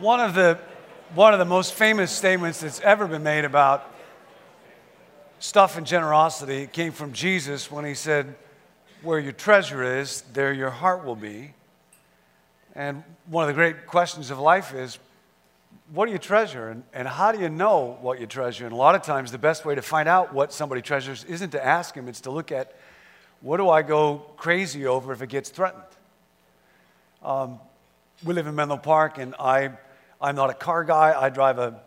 One of the one of the most famous statements that's ever been made about stuff and generosity came from Jesus when he said, Where your treasure is, there your heart will be. And one of the great questions of life is, What do you treasure? And, and how do you know what you treasure? And a lot of times, the best way to find out what somebody treasures isn't to ask him, it's to look at, What do I go crazy over if it gets threatened? Um, we live in Menlo Park, and I I'm not a car guy. I drive a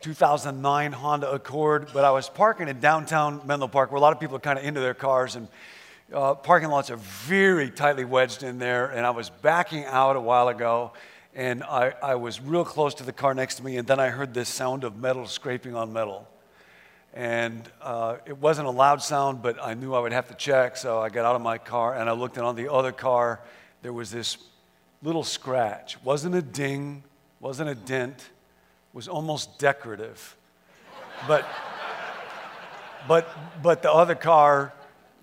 2009 Honda Accord, but I was parking in downtown Menlo Park where a lot of people are kind of into their cars, and uh, parking lots are very tightly wedged in there. And I was backing out a while ago, and I, I was real close to the car next to me, and then I heard this sound of metal scraping on metal. And uh, it wasn't a loud sound, but I knew I would have to check, so I got out of my car and I looked, and on the other car, there was this little scratch. It wasn't a ding, wasn't a dent, was almost decorative. But, but, but the other car,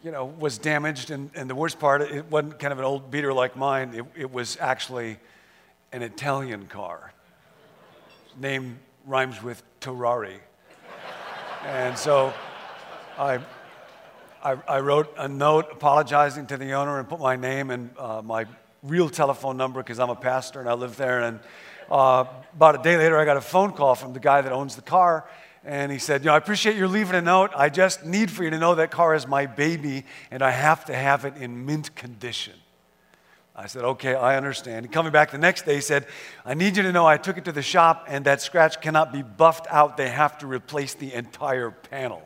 you know, was damaged, and, and the worst part, it wasn't kind of an old beater like mine. It, it was actually an Italian car. Name rhymes with Terrari. And so I, I, I, wrote a note apologizing to the owner and put my name and uh, my real telephone number because I'm a pastor and I live there. And uh, about a day later, I got a phone call from the guy that owns the car. And he said, You know, I appreciate you leaving a note. I just need for you to know that car is my baby and I have to have it in mint condition. I said, Okay, I understand. He coming back the next day, he said, I need you to know I took it to the shop and that scratch cannot be buffed out. They have to replace the entire panel.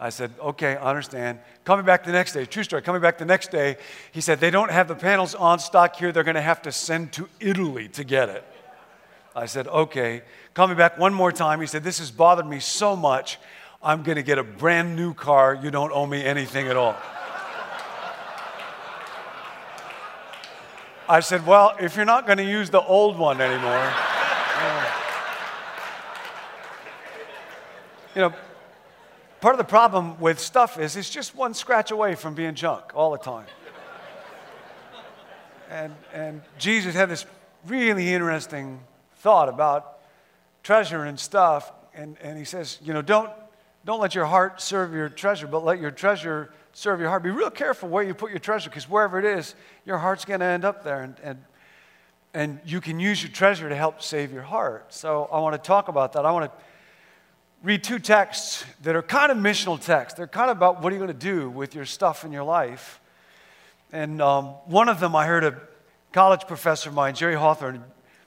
I said, okay, I understand. Coming back the next day, true story, coming back the next day, he said, they don't have the panels on stock here. They're going to have to send to Italy to get it. I said, okay. Coming back one more time, he said, this has bothered me so much. I'm going to get a brand new car. You don't owe me anything at all. I said, well, if you're not going to use the old one anymore, you know, Part of the problem with stuff is it's just one scratch away from being junk all the time. And, and Jesus had this really interesting thought about treasure and stuff. And, and he says, you know, don't, don't let your heart serve your treasure, but let your treasure serve your heart. Be real careful where you put your treasure because wherever it is, your heart's going to end up there. And, and, and you can use your treasure to help save your heart. So I want to talk about that. I want to read two texts that are kind of missional texts. They're kind of about what are you going to do with your stuff in your life. And um, one of them, I heard a college professor of mine, Jerry Hawthorne,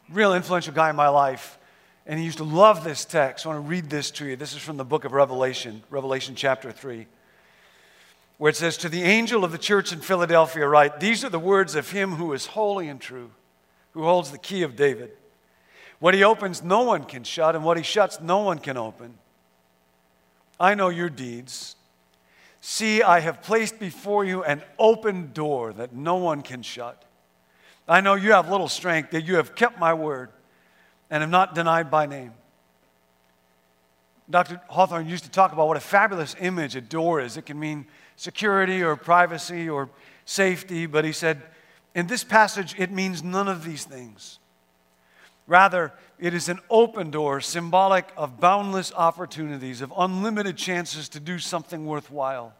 real influential guy in my life, and he used to love this text. I want to read this to you. This is from the book of Revelation, Revelation chapter 3, where it says, To the angel of the church in Philadelphia, write, These are the words of him who is holy and true, who holds the key of David. What he opens, no one can shut, and what he shuts, no one can open. I know your deeds. See, I have placed before you an open door that no one can shut. I know you have little strength, that you have kept my word and have not denied by name. Dr. Hawthorne used to talk about what a fabulous image a door is. It can mean security or privacy or safety, but he said, in this passage, it means none of these things. Rather, it is an open door, symbolic of boundless opportunities, of unlimited chances to do something worthwhile,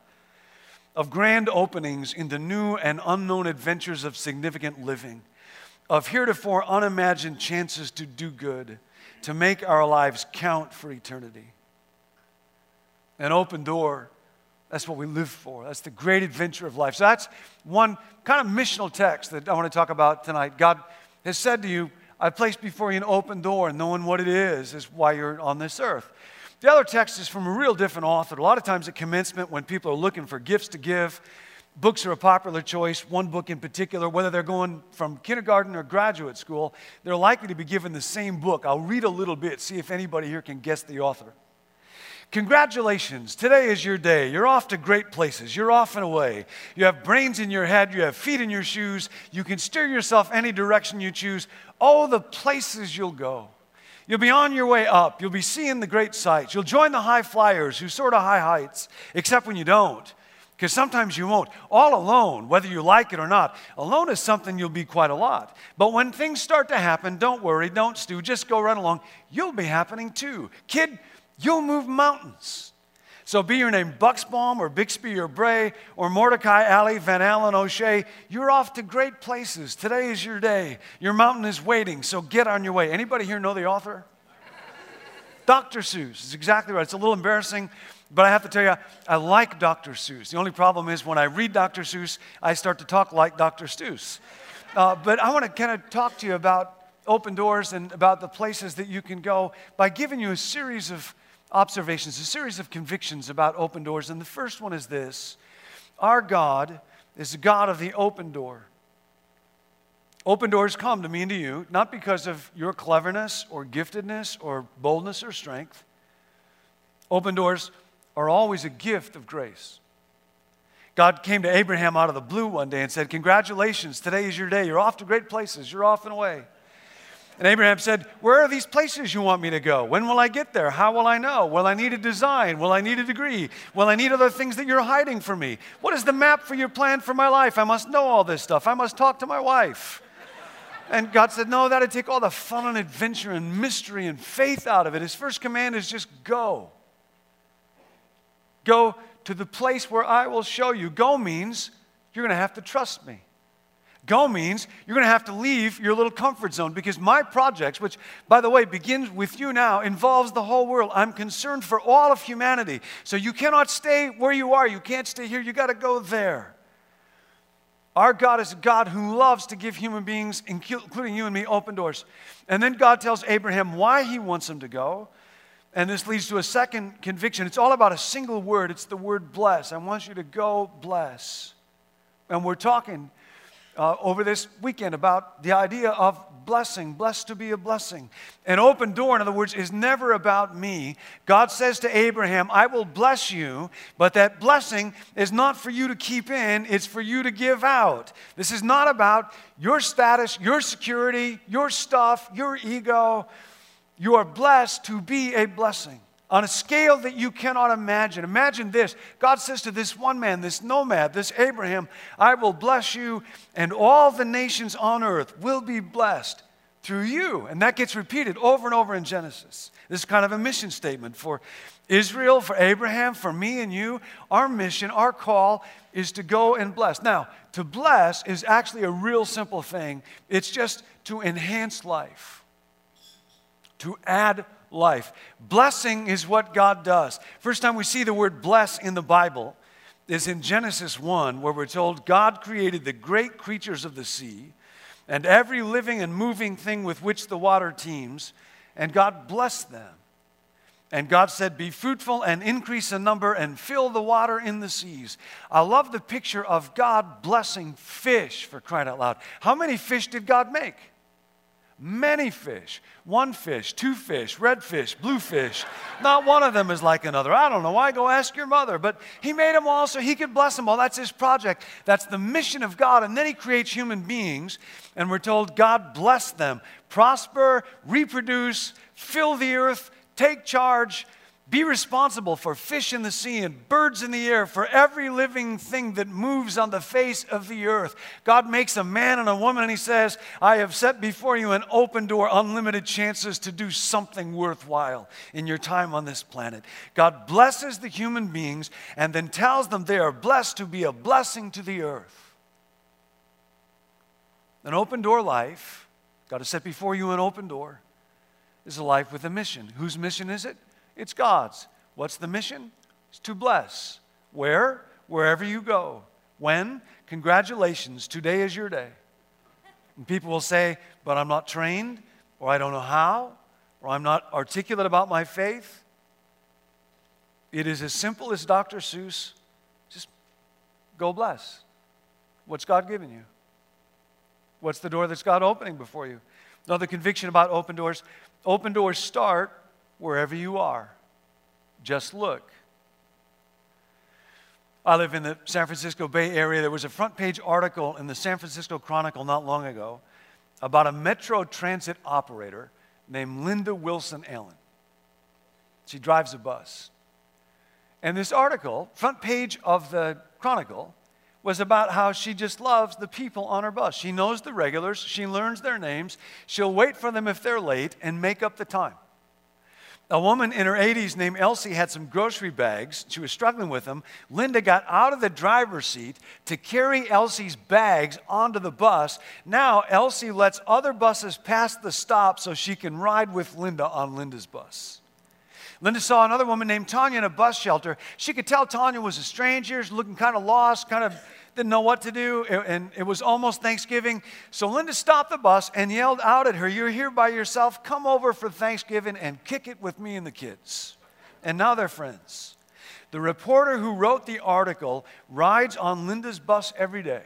of grand openings into new and unknown adventures of significant living, of heretofore unimagined chances to do good, to make our lives count for eternity. An open door, that's what we live for. That's the great adventure of life. So that's one kind of missional text that I want to talk about tonight. God has said to you, I placed before you an open door, and knowing what it is is why you're on this earth. The other text is from a real different author. A lot of times at commencement, when people are looking for gifts to give, books are a popular choice. One book in particular, whether they're going from kindergarten or graduate school, they're likely to be given the same book. I'll read a little bit, see if anybody here can guess the author. Congratulations, today is your day. You're off to great places. You're off and away. You have brains in your head, you have feet in your shoes. You can steer yourself any direction you choose. Oh, the places you'll go. You'll be on your way up. You'll be seeing the great sights. You'll join the high flyers who soar to high heights, except when you don't, because sometimes you won't. All alone, whether you like it or not, alone is something you'll be quite a lot. But when things start to happen, don't worry, don't stew, just go run along. You'll be happening too. Kid, you'll move mountains. So be your name Buxbaum or Bixby or Bray or Mordecai, Ali, Van Allen, O'Shea, you're off to great places. Today is your day. Your mountain is waiting, so get on your way. Anybody here know the author? Dr. Seuss is exactly right. It's a little embarrassing but I have to tell you, I like Dr. Seuss. The only problem is when I read Dr. Seuss, I start to talk like Dr. Seuss. Uh, but I want to kind of talk to you about open doors and about the places that you can go by giving you a series of observations, a series of convictions about open doors. And the first one is this Our God is the God of the open door. Open doors come to me and to you, not because of your cleverness or giftedness or boldness or strength. Open doors are always a gift of grace. God came to Abraham out of the blue one day and said, Congratulations, today is your day. You're off to great places. You're off and away. And Abraham said, Where are these places you want me to go? When will I get there? How will I know? Will I need a design? Will I need a degree? Will I need other things that you're hiding from me? What is the map for your plan for my life? I must know all this stuff. I must talk to my wife. And God said, No, that'd take all the fun and adventure and mystery and faith out of it. His first command is just go. Go to the place where I will show you. Go means you're going to have to trust me. Go means you're going to have to leave your little comfort zone because my projects, which, by the way, begins with you now, involves the whole world. I'm concerned for all of humanity. So you cannot stay where you are. You can't stay here. You got to go there. Our God is a God who loves to give human beings, including you and me, open doors. And then God tells Abraham why he wants him to go. And this leads to a second conviction. It's all about a single word. It's the word bless. I want you to go bless. And we're talking uh, over this weekend about the idea of blessing, blessed to be a blessing. An open door, in other words, is never about me. God says to Abraham, I will bless you, but that blessing is not for you to keep in, it's for you to give out. This is not about your status, your security, your stuff, your ego. You are blessed to be a blessing on a scale that you cannot imagine. Imagine this God says to this one man, this nomad, this Abraham, I will bless you, and all the nations on earth will be blessed through you. And that gets repeated over and over in Genesis. This is kind of a mission statement for Israel, for Abraham, for me and you. Our mission, our call is to go and bless. Now, to bless is actually a real simple thing, it's just to enhance life to add life. Blessing is what God does. First time we see the word bless in the Bible is in Genesis 1, where we're told God created the great creatures of the sea and every living and moving thing with which the water teems, and God blessed them. And God said, Be fruitful and increase in number and fill the water in the seas. I love the picture of God blessing fish for crying out loud. How many fish did God make? Many fish one fish, two fish, red fish, blue fish. Not one of them is like another. I don't know why. Go ask your mother. But He made them all so He could bless them all. That's His project. That's the mission of God. And then He creates human beings, and we're told God bless them, prosper, reproduce, fill the earth, take charge, be responsible for fish in the sea and birds in the air, for every living thing that moves on the face of the earth. God makes a man and a woman, and He says, I have set before you an open door, unlimited chances to do something worthwhile in your time on this planet. God blesses the human beings and then tells them they are blessed to be a blessing to the earth. An open door life, God has set before you an open door, is a life with a mission. Whose mission is it? It's God's. What's the mission? It's to bless. Where? Wherever you go. When? Congratulations, today is your day. And people will say, but I'm not trained, or I don't know how, or I'm not articulate about my faith. It is as simple as Dr. Seuss. Just go bless. What's God giving you? What's the door that's God opening before you? Another conviction about open doors. Open doors start wherever you are. Just look. I live in the San Francisco Bay Area. There was a front page article in the San Francisco Chronicle not long ago about a Metro Transit operator named Linda Wilson Allen. She drives a bus. And this article, front page of the Chronicle was about how she just loves the people on her bus. She knows the regulars, she learns their names, she'll wait for them if they're late and make up the time. A woman in her 80s named Elsie had some grocery bags. She was struggling with them. Linda got out of the driver's seat to carry Elsie's bags onto the bus. Now, Elsie lets other buses pass the stop so she can ride with Linda on Linda's bus. Linda saw another woman named Tanya in a bus shelter. She could tell Tanya was a stranger, looking kind of lost, kind of didn't know what to do, and it was almost Thanksgiving. So Linda stopped the bus and yelled out at her, You're here by yourself. Come over for Thanksgiving and kick it with me and the kids. And now they're friends. The reporter who wrote the article rides on Linda's bus every day.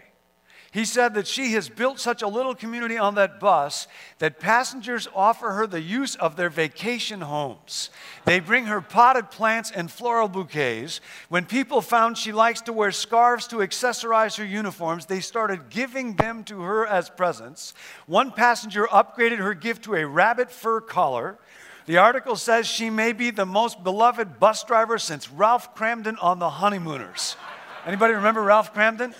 He said that she has built such a little community on that bus that passengers offer her the use of their vacation homes. They bring her potted plants and floral bouquets. When people found she likes to wear scarves to accessorize her uniforms, they started giving them to her as presents. One passenger upgraded her gift to a rabbit fur collar. The article says she may be the most beloved bus driver since Ralph Kramden on The Honeymooners. Anybody remember Ralph Kramden?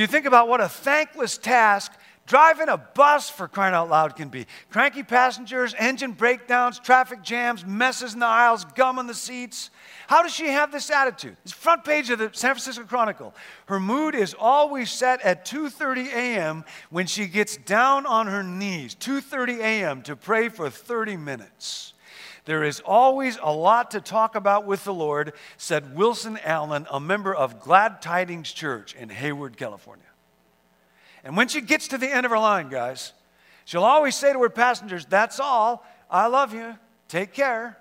You think about what a thankless task driving a bus for crying out loud can be. Cranky passengers, engine breakdowns, traffic jams, messes in the aisles, gum on the seats. How does she have this attitude? It's front page of the San Francisco Chronicle. Her mood is always set at 2:30 a.m. when she gets down on her knees, 2:30 a.m. to pray for 30 minutes. There is always a lot to talk about with the Lord, said Wilson Allen, a member of Glad Tidings Church in Hayward, California. And when she gets to the end of her line, guys, she'll always say to her passengers, That's all. I love you. Take care.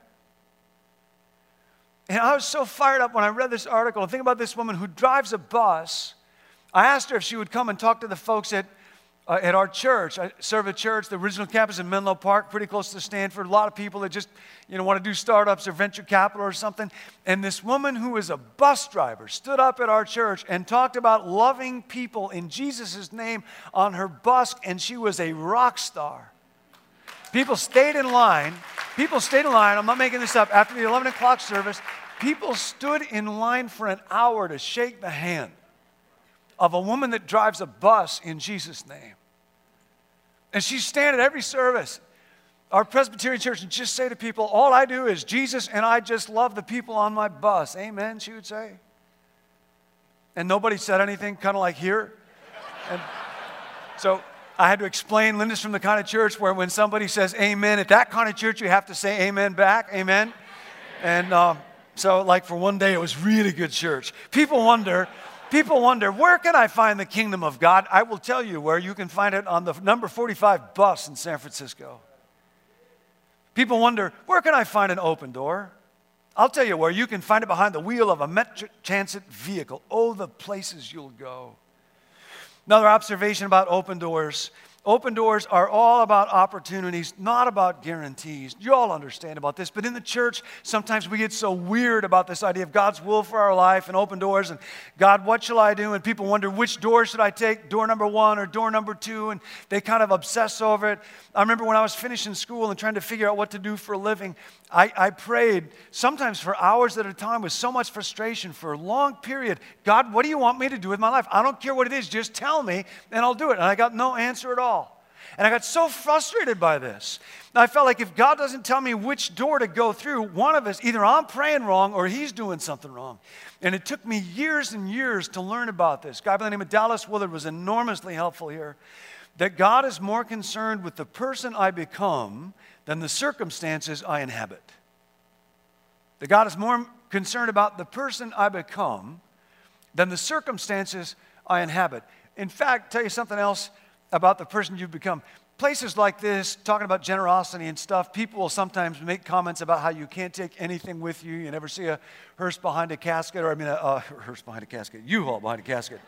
And I was so fired up when I read this article. Think about this woman who drives a bus. I asked her if she would come and talk to the folks at uh, at our church. I serve a church, the original campus in Menlo Park, pretty close to Stanford. A lot of people that just, you know, want to do startups or venture capital or something. And this woman who is a bus driver stood up at our church and talked about loving people in Jesus' name on her bus, and she was a rock star. People stayed in line. People stayed in line. I'm not making this up. After the 11 o'clock service, people stood in line for an hour to shake the hand of a woman that drives a bus in Jesus' name. And she'd stand at every service, our Presbyterian church, and just say to people, All I do is Jesus, and I just love the people on my bus. Amen, she would say. And nobody said anything, kind of like here. And so I had to explain Linda's from the kind of church where when somebody says amen, at that kind of church, you have to say amen back. Amen. And um, so, like, for one day, it was really good church. People wonder, People wonder, where can I find the kingdom of God? I will tell you where you can find it on the number 45 bus in San Francisco. People wonder, where can I find an open door? I'll tell you where you can find it behind the wheel of a Met Transit vehicle. Oh, the places you'll go. Another observation about open doors Open doors are all about opportunities, not about guarantees. You all understand about this, but in the church, sometimes we get so weird about this idea of God's will for our life and open doors and God, what shall I do? And people wonder which door should I take, door number one or door number two, and they kind of obsess over it. I remember when I was finishing school and trying to figure out what to do for a living, I, I prayed sometimes for hours at a time with so much frustration for a long period. God, what do you want me to do with my life? I don't care what it is, just tell me and I'll do it. And I got no answer at all. And I got so frustrated by this. I felt like if God doesn't tell me which door to go through, one of us, either I'm praying wrong or he's doing something wrong. And it took me years and years to learn about this. A guy by the name of Dallas Willard was enormously helpful here. That God is more concerned with the person I become than the circumstances I inhabit. That God is more concerned about the person I become than the circumstances I inhabit. In fact, tell you something else about the person you've become. Places like this, talking about generosity and stuff, people will sometimes make comments about how you can't take anything with you. You never see a hearse behind a casket, or I mean, a, a hearse behind a casket, U-Haul behind a casket.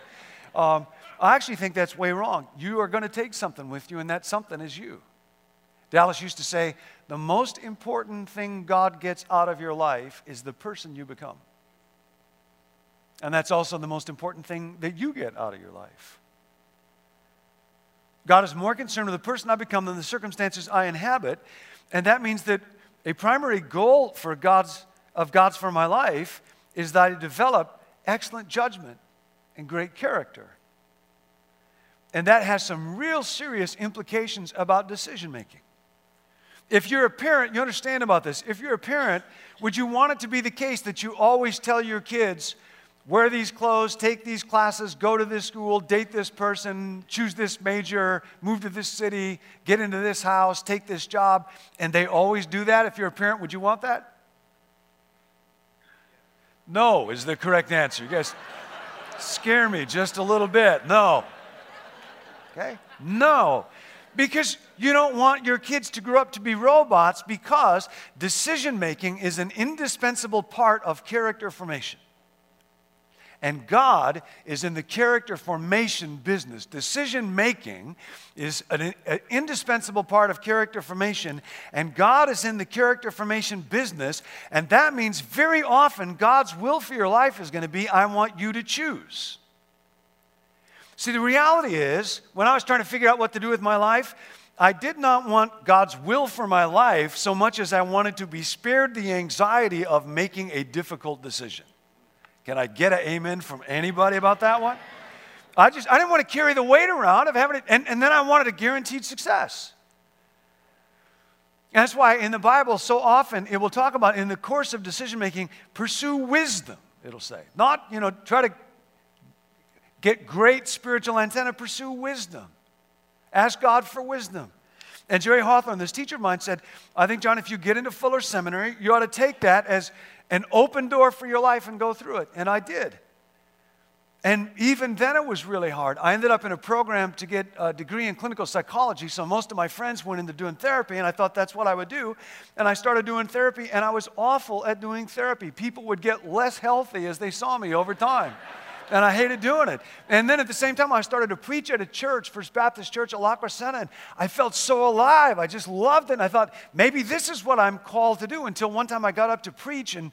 Um, I actually think that's way wrong. You are going to take something with you, and that something is you. Dallas used to say, the most important thing God gets out of your life is the person you become. And that's also the most important thing that you get out of your life. God is more concerned with the person I become than the circumstances I inhabit. And that means that a primary goal for God's, of God's for my life is that I develop excellent judgment and great character. And that has some real serious implications about decision making. If you're a parent, you understand about this. If you're a parent, would you want it to be the case that you always tell your kids, wear these clothes, take these classes, go to this school, date this person, choose this major, move to this city, get into this house, take this job, and they always do that? If you're a parent, would you want that? No is the correct answer. You guys scare me just a little bit. No. Okay? No. Because you don't want your kids to grow up to be robots because decision making is an indispensable part of character formation. And God is in the character formation business. Decision making is an, an, indispensable part of character formation, and God is in the character formation business. And that means very often God's will for your life is going to be I want you to choose. See, the reality is, when I was trying to figure out what to do with my life, I did not want God's will for my life so much as I wanted to be spared the anxiety of making a difficult decision. Can I get an amen from anybody about that one? I just I didn't want to carry the weight around of having it, and, and then I wanted a guaranteed success. That's why in the Bible, so often it will talk about in the course of decision making, pursue wisdom, it'll say. Not, you know, try to Get great spiritual antenna, pursue wisdom. Ask God for wisdom. And Jerry Hawthorne, this teacher of mine, said, I think, John, if you get into Fuller Seminary, you ought to take that as an open door for your life and go through it. And I did. And even then, it was really hard. I ended up in a program to get a degree in clinical psychology, so most of my friends went into doing therapy, and I thought that's what I would do. And I started doing therapy, and I was awful at doing therapy. People would get less healthy as they saw me over time and I hated doing it. And then at the same time, I started to preach at a church, First Baptist Church at La Crescenta, and I felt so alive. I just loved it. And I thought, maybe this is what I'm called to do. Until one time I got up to preach, and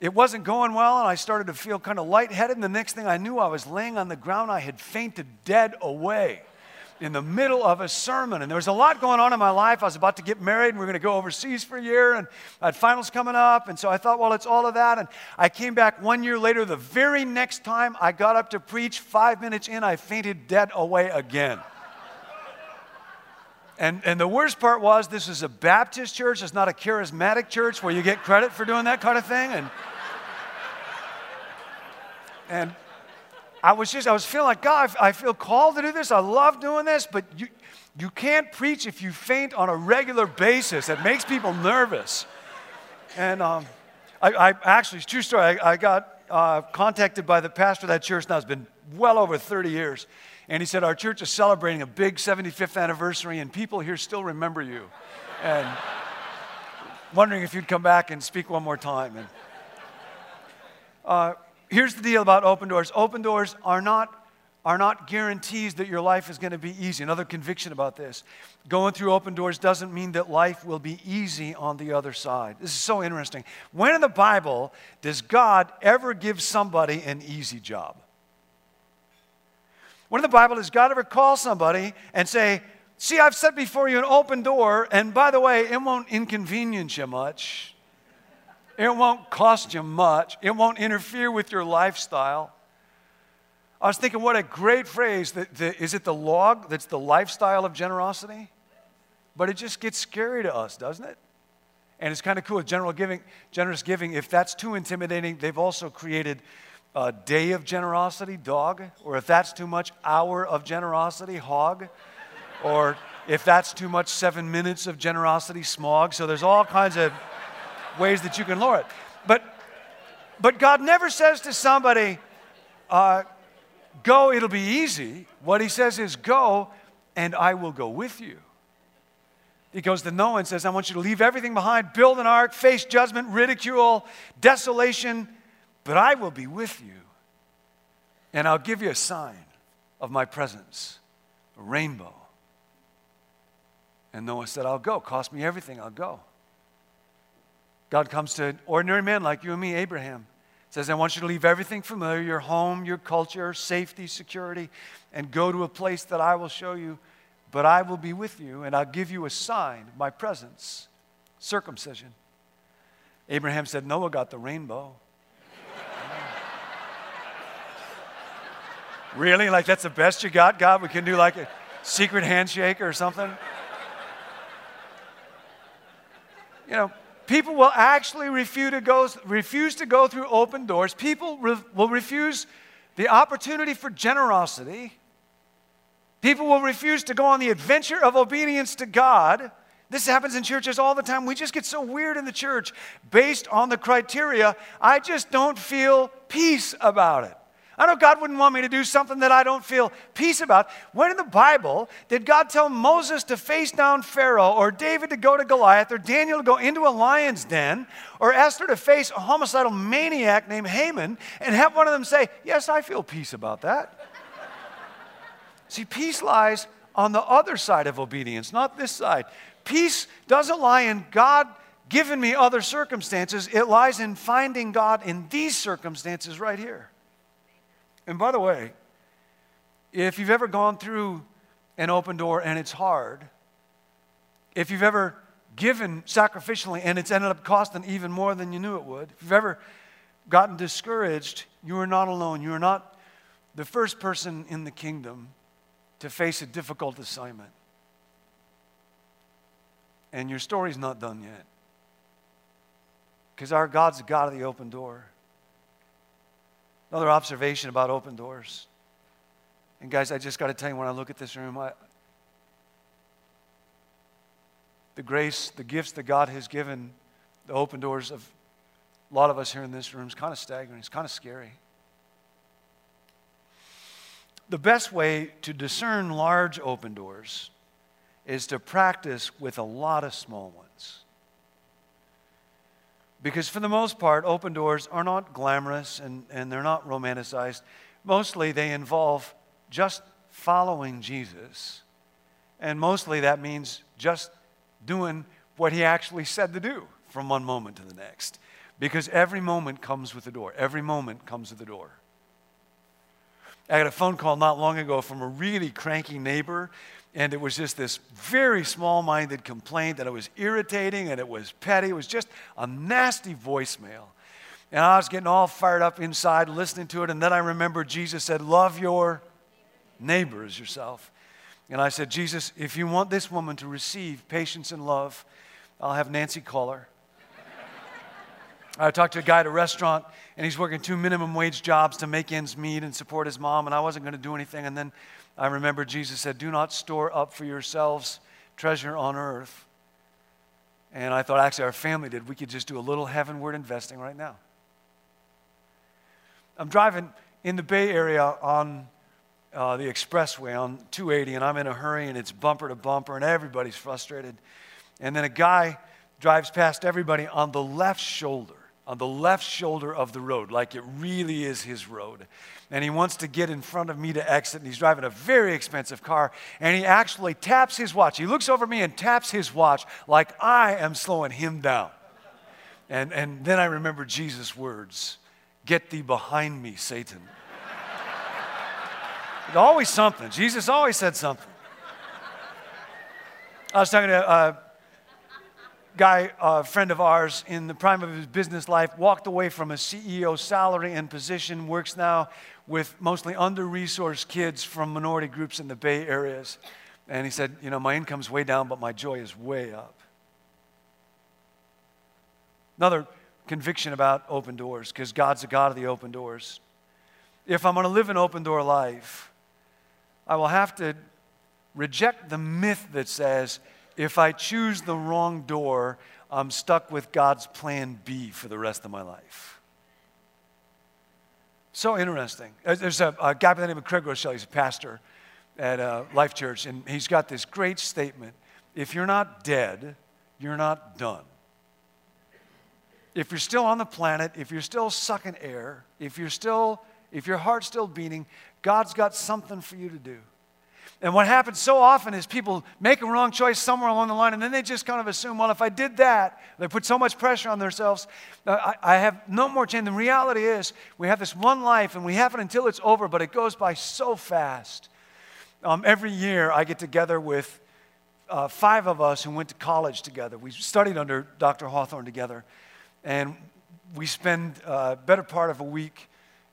it wasn't going well, and I started to feel kind of lightheaded. And the next thing I knew, I was laying on the ground. I had fainted dead away in the middle of a sermon. And there was a lot going on in my life. I was about to get married and we are going to go overseas for a year and I had finals coming up. And so I thought, well, it's all of that. And I came back one year later. The very next time I got up to preach, five minutes in, I fainted dead away again. And, and the worst part was this is a Baptist church. It's not a charismatic church where you get credit for doing that kind of thing. And, and I was just, I was feeling like, God, I feel called to do this. I love doing this, but you, you can't preach if you faint on a regular basis. It makes people nervous. And um, I, I, actually, true story. I, I got uh, contacted by the pastor of that church. Now it's been well over 30 years. And he said, Our church is celebrating a big 75th anniversary, and people here still remember you. And wondering if you'd come back and speak one more time. And, uh, here's the deal about open doors open doors are not are not guarantees that your life is going to be easy. Another conviction about this. Going through open doors doesn't mean that life will be easy on the other side. This is so interesting. When in the Bible does God ever give somebody an easy job? When in the Bible does God ever call somebody and say, See, I've set before you an open door, and by the way, it won't inconvenience you much. It won't cost you much. It won't interfere with your lifestyle. I was thinking, what a great phrase. That the, is it the log that's the lifestyle of generosity? But it just gets scary to us, doesn't it? And it's kind of cool. With general giving, generous giving, if that's too intimidating, they've also created a day of generosity, dog. Or if that's too much, hour of generosity, hog. Or if that's too much, seven minutes of generosity, smog. So there's all kinds of ways that you can lower it. But, but God never says to somebody, uh, go, it'll be easy. What he says is, go, and I will go with you. He goes to Noah and says, I want you to leave everything behind, build an ark, face judgment, ridicule, desolation, but I will be with you. And I'll give you a sign of my presence, a rainbow. And Noah said, I'll go. Cost me everything, I'll go. God comes to an ordinary man like you and me, Abraham. Says, I want you to leave everything familiar, your home, your culture, safety, security, and go to a place that I will show you. But I will be with you, and I'll give you a sign my presence circumcision. Abraham said, Noah got the rainbow. really? Like that's the best you got, God? We can do like a secret handshake or something? You know, people will actually refuse to go, refuse to go through open doors. People re- will refuse the opportunity for generosity. People will refuse to go on the adventure of obedience to God. This happens in churches all the time. We just get so weird in the church based on the criteria. I just don't feel peace about it. I know God wouldn't want me to do something that I don't feel peace about. When in the Bible did God tell Moses to face down Pharaoh, or David to go to Goliath, or Daniel to go into a lion's den, or Esther to face a homicidal maniac named Haman, and have one of them say, Yes, I feel peace about that? See, peace lies on the other side of obedience, not this side. Peace doesn't lie in God giving me other circumstances, it lies in finding God in these circumstances right here. And by the way, if you've ever gone through an open door and it's hard, if you've ever given sacrificially and it's ended up costing even more than you knew it would, if you've ever gotten discouraged, you are not alone. You are not the first person in the kingdom to face a difficult assignment. And your story's not done yet. Because our God's the God of the open door. Another observation about open doors. And guys, I just got to tell you, when I look at this room, I, the grace, the gifts that God has given, the open doors of a lot of us here in this room is kind of staggering. It's kind of scary. The best way to discern large open doors is to practice with a lot of small ones. Because for the most part, open doors are not glamorous and, and they're not romanticized. Mostly they involve just following Jesus. And mostly that means just doing what he actually said to do from one moment to the next. Because every moment comes with a door. Every moment comes with a door. I got a phone call not long ago from a really cranky neighbor and it was just this very small minded complaint that it was irritating and it was petty. It was just a nasty voicemail. And I was getting all fired up inside listening to it. And then I remember Jesus said, Love your neighbor as yourself. And I said, Jesus, if you want this woman to receive patience and love, I'll have Nancy call her. I talked to a guy at a restaurant, and he's working two minimum wage jobs to make ends meet and support his mom, and I wasn't going to do anything. And then I remember Jesus said, Do not store up for yourselves treasure on earth. And I thought, actually, our family did. We could just do a little heavenward investing right now. I'm driving in the Bay Area on uh, the expressway on 280, and I'm in a hurry, and it's bumper to bumper, and everybody's frustrated. And then a guy drives past everybody on the left shoulder on the left shoulder of the road, like it really is his road. And he wants to get in front of me to exit, and he's driving a very expensive car, and he actually taps his watch. He looks over me and taps his watch like I am slowing him down. And, and then I remember Jesus' words Get thee behind me, Satan. Always something. Jesus always said something. I was talking to uh, guy, a friend of ours, in the prime of his business life, walked away from a CEO salary and position, works now with mostly under resourced kids from minority groups in the Bay areas. And he said, You know, my income's way down, but my joy is way up. Another conviction about open doors, because God's the God of the open doors. If I'm going to live an open door life, I will have to reject the myth that says if I choose the wrong door, I'm stuck with God's plan B for the rest of my life. So interesting. Uh, there's a, a guy by the name of Craig Groeschel, he's a pastor at uh, Life Church, and he's got this great statement if you're not dead, you're not done. If you're still on the planet, if you're still sucking air, if you're still, if your heart's still beating, God's got something for you to do. And what happens so often is people make a wrong choice somewhere along the line, and then they just kind of assume, well, if I did that, they put so much pressure on themselves, I, I have no more chance. The reality is, we have this one life, and we have it until it's over, but it goes by so fast. Um, every year, I get together with uh, five of us who went to college together. We studied under Dr. Hawthorne together, and we spend a uh, better part of a week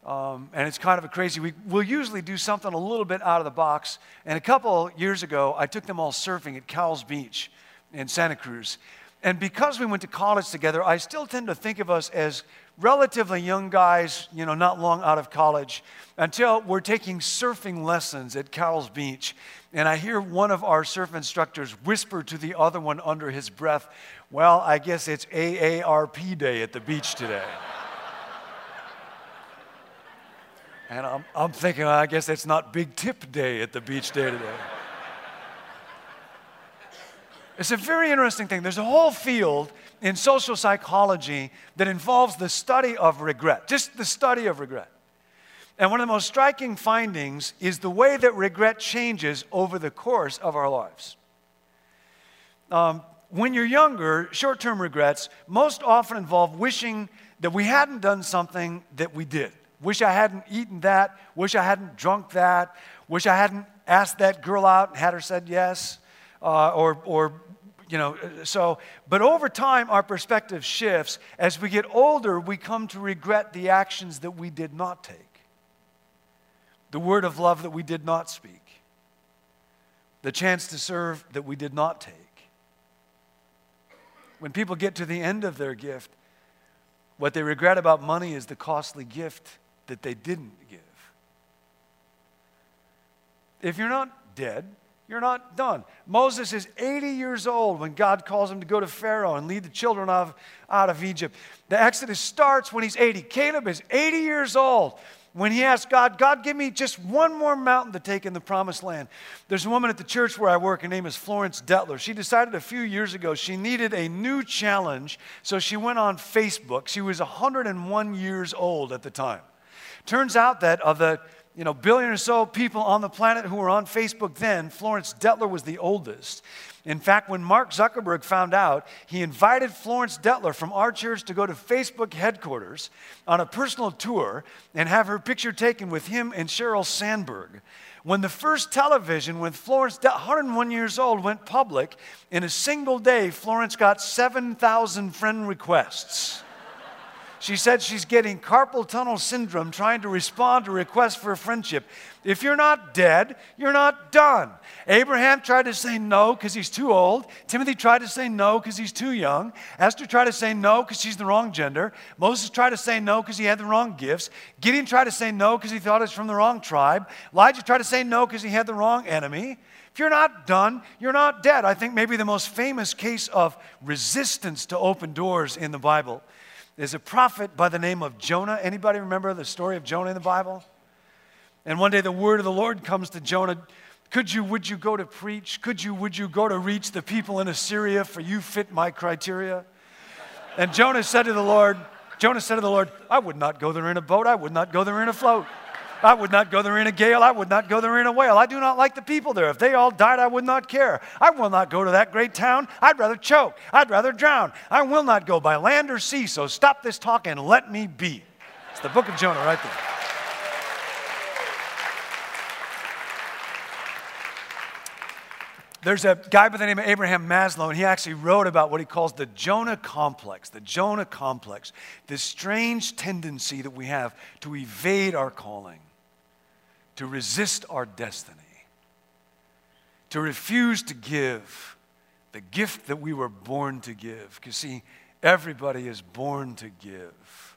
Um, and it's kind of a crazy week. We'll usually do something a little bit out of the box. And a couple years ago, I took them all surfing at Cowell's Beach in Santa Cruz. And because we went to college together, I still tend to think of us as relatively young guys, you know, not long out of college, until we're taking surfing lessons at Cowell's Beach. And I hear one of our surf instructors whisper to the other one under his breath, Well, I guess it's AARP day at the beach today. And I'm, I'm thinking, I guess it's not Big Tip Day at the beach day today. It's a very interesting thing. There's a whole field in social psychology that involves the study of regret, just the study of regret. And one of the most striking findings is the way that regret changes over the course of our lives. Um, when you're younger, short term regrets most often involve wishing that we hadn't done something that we did. Wish I hadn't eaten that. Wish I hadn't drunk that. Wish I hadn't asked that girl out and had her said yes. Uh, or, or, you know, so, but over time, our perspective shifts. As we get older, we come to regret the actions that we did not take, the word of love that we did not speak, the chance to serve that we did not take. When people get to the end of their gift, what they regret about money is the costly gift that they didn't give. If you're not dead, you're not done. Moses is 80 years old when God calls him to go to Pharaoh and lead the children of, out of Egypt. The Exodus starts when he's 80. Caleb is 80 years old when he asked God, God, give me just one more mountain to take in the promised land. There's a woman at the church where I work, her name is Florence Detlor. She decided a few years ago she needed a new challenge, so she went on Facebook. She was 101 years old at the time. Turns out that of the you know, billion or so people on the planet who were on Facebook then, Florence Detlor was the oldest. In fact, when Mark Zuckerberg found out, he invited Florence Detlor from our church to go to Facebook headquarters on a personal tour and have her picture taken with him and Sheryl Sandberg. When the first television with Florence, 101 years old, went public, in a single day, Florence got 7,000 friend requests. She said she's getting carpal tunnel syndrome trying to respond to requests for friendship. If you're not dead, you're not done. Abraham tried to say no because he's too old. Timothy tried to say no because he's too young. Esther tried to say no because she's the wrong gender. Moses tried to say no because he had the wrong gifts. Gideon tried to say no because he thought it was from the wrong tribe. Elijah tried to say no because he had the wrong enemy. If you're not done, you're not dead. I think maybe the most famous case of resistance to open doors in the Bible is a prophet by the name of Jonah. Anybody remember the story of Jonah in the Bible? And one day the word of the Lord comes to Jonah. Could you, would you go to preach? Could you, would you go to reach the people in Assyria for you fit my criteria? And Jonah said to the Lord, Jonah said to the Lord, I would not go there in a boat. I would not go there in a float. I would not go there in a gale. I would not go there in a whale. I do not like the people there. If they all died, I would not care. I will not go to that great town. I'd rather choke. I'd rather drown. I will not go by land or sea. So stop this talk and let me be. It's the book of Jonah right there. There's a guy by the name of Abraham Maslow, and he actually wrote about what he calls the Jonah complex. The Jonah complex, this strange tendency that we have to evade our calling to resist our destiny, to refuse to give the gift that we were born to give. Because, see, everybody is born to give.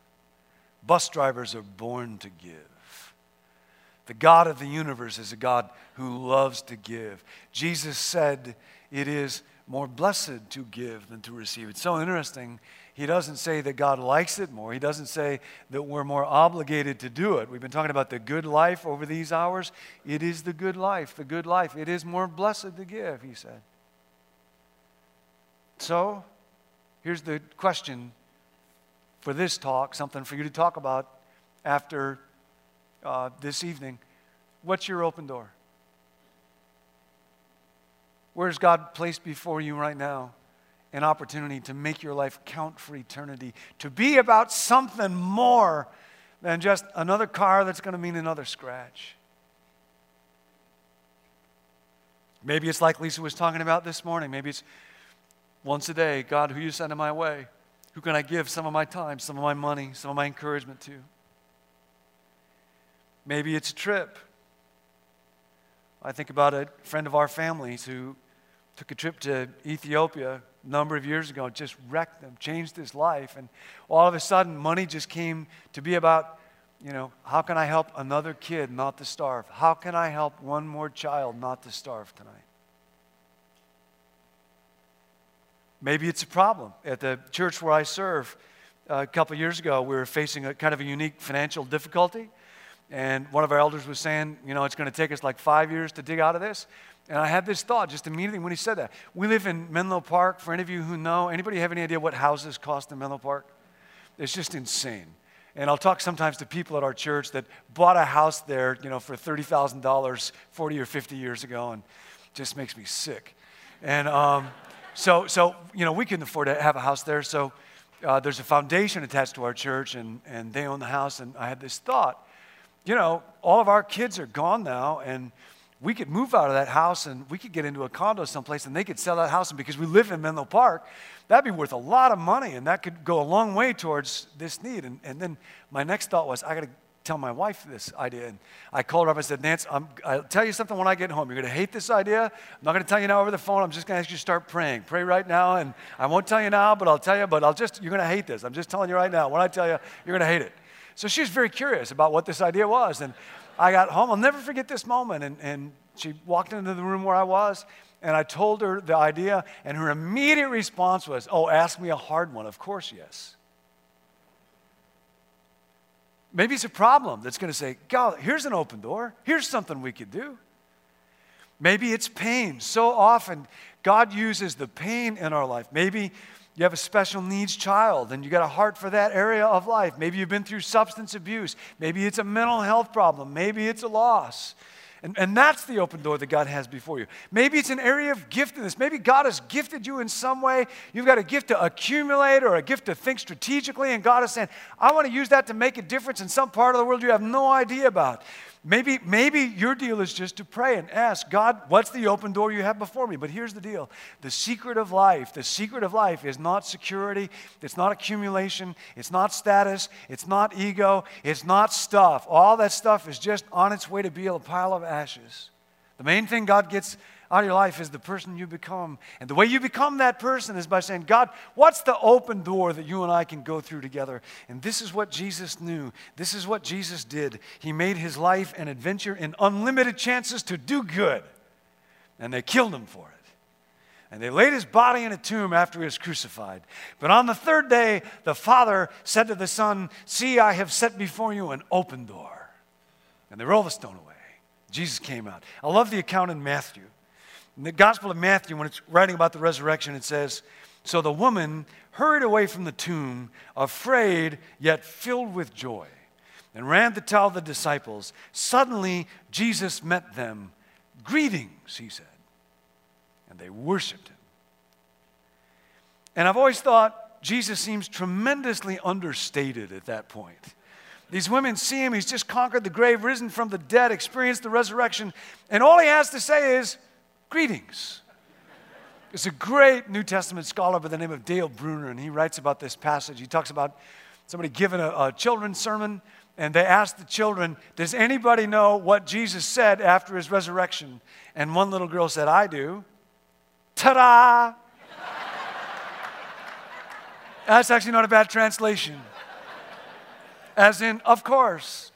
Bus drivers are born to give. The God of the universe is a God who loves to give. Jesus said, It is more blessed to give than to receive. It's so interesting he doesn't say that God likes it more. He doesn't say that we're more obligated to do it. We've been talking about the good life over these hours. It is the good life, the good life. It is more blessed to give, he said. So, here's the question for this talk, something for you to talk about after uh, this evening. What's your open door? Where's God placed before you right now? an opportunity to make your life count for eternity, to be about something more than just another car that's going to mean another scratch. Maybe it's like Lisa was talking about this morning. Maybe it's once a day God, who you send in my way? Who can I give some of my time, some of my money, some of my encouragement to? Maybe it's a trip. I think about a friend of our family's who took a trip to Ethiopia a number of years ago, just wrecked them, changed his life. And all of a sudden, money just came to be about, you know, how can I help another kid not to starve? How can I help one more child not to starve tonight? Maybe it's a problem. At the church where I serve, uh, a couple years ago, we were facing a kind of a unique financial difficulty. And one of our elders was saying, you know, it's going to take us like five years to dig out of this. And I had this thought just immediately when he said that. We live in Menlo Park. For any of you who know, anybody have any idea what houses cost in Menlo Park? It's just insane. And I'll talk sometimes to people at our church that bought a house there, you know, for $30,000 40 or 50 years ago, and just makes me sick. And um, so, so, you know, we couldn't afford to have a house there. So uh, there's a foundation attached to our church, and, and they own the house. And I had this thought, you know, all of our kids are gone now, and we could move out of that house and we could get into a condo someplace and they could sell that house. And because we live in Menlo Park, that'd be worth a lot of money and that could go a long way towards this need. And, and then my next thought was, I got to tell my wife this idea. And I called her up and said, Nance, i will tell you something when I get home. You're going to hate this idea. I'm not going to tell you now over the phone. I'm just going to ask you to start praying. Pray right now. And I won't tell you now, but I'll tell you, but I'll just, you're going to hate this. I'm just telling you right now. When I tell you, you're going to hate it. So she was very curious about what this idea was. And I got home. I'll never forget this moment. And, and she walked into the room where I was, and I told her the idea, and her immediate response was, Oh, ask me a hard one. Of course, yes. Maybe it's a problem that's going to say, God, here's an open door. Here's something we could do. Maybe it's pain. So often, God uses the pain in our life. Maybe you have a special needs child and you got a heart for that area of life. Maybe you've been through substance abuse. Maybe it's a mental health problem. Maybe it's a loss. And, and that's the open door that God has before you. Maybe it's an area of giftedness. Maybe God has gifted you in some way. You've got a gift to accumulate or a gift to think strategically, and God is saying, I want to use that to make a difference in some part of the world you have no idea about. Maybe, maybe your deal is just to pray and ask, God, what's the open door you have before me? But here's the deal the secret of life, the secret of life is not security, it's not accumulation, it's not status, it's not ego, it's not stuff. All that stuff is just on its way to be a pile of ashes. The main thing God gets of your life is the person you become. And the way you become that person is by saying, God, what's the open door that you and I can go through together? And this is what Jesus knew. This is what Jesus did. He made his life an adventure in unlimited chances to do good. And they killed him for it. And they laid his body in a tomb after he was crucified. But on the third day, the Father said to the Son, See, I have set before you an open door. And they rolled the stone away. Jesus came out. I love the account in Matthew. In the Gospel of Matthew, when it's writing about the resurrection, it says, So the woman hurried away from the tomb, afraid yet filled with joy, and ran to tell the disciples. Suddenly, Jesus met them. Greetings, he said. And they worshiped him. And I've always thought Jesus seems tremendously understated at that point. These women see him, he's just conquered the grave, risen from the dead, experienced the resurrection, and all he has to say is, Greetings. There's a great New Testament scholar by the name of Dale Bruner, and he writes about this passage. He talks about somebody giving a, a children's sermon, and they asked the children, Does anybody know what Jesus said after his resurrection? And one little girl said, I do. Ta da! That's actually not a bad translation. As in, of course.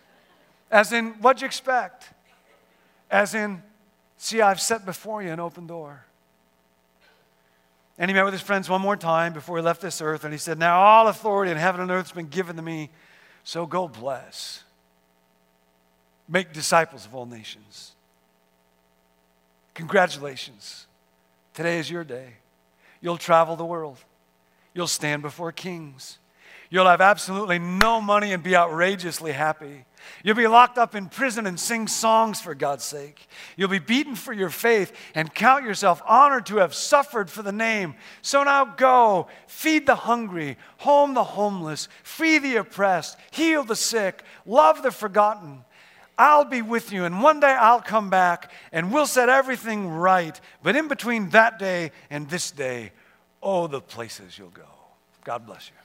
As in, what'd you expect? As in, See, I've set before you an open door. And he met with his friends one more time before he left this earth, and he said, Now all authority in heaven and earth has been given to me, so go bless. Make disciples of all nations. Congratulations. Today is your day. You'll travel the world. You'll stand before kings. You'll have absolutely no money and be outrageously happy. You'll be locked up in prison and sing songs for God's sake. You'll be beaten for your faith and count yourself honored to have suffered for the name. So now go, feed the hungry, home the homeless, free the oppressed, heal the sick, love the forgotten. I'll be with you, and one day I'll come back and we'll set everything right. But in between that day and this day, oh, the places you'll go. God bless you.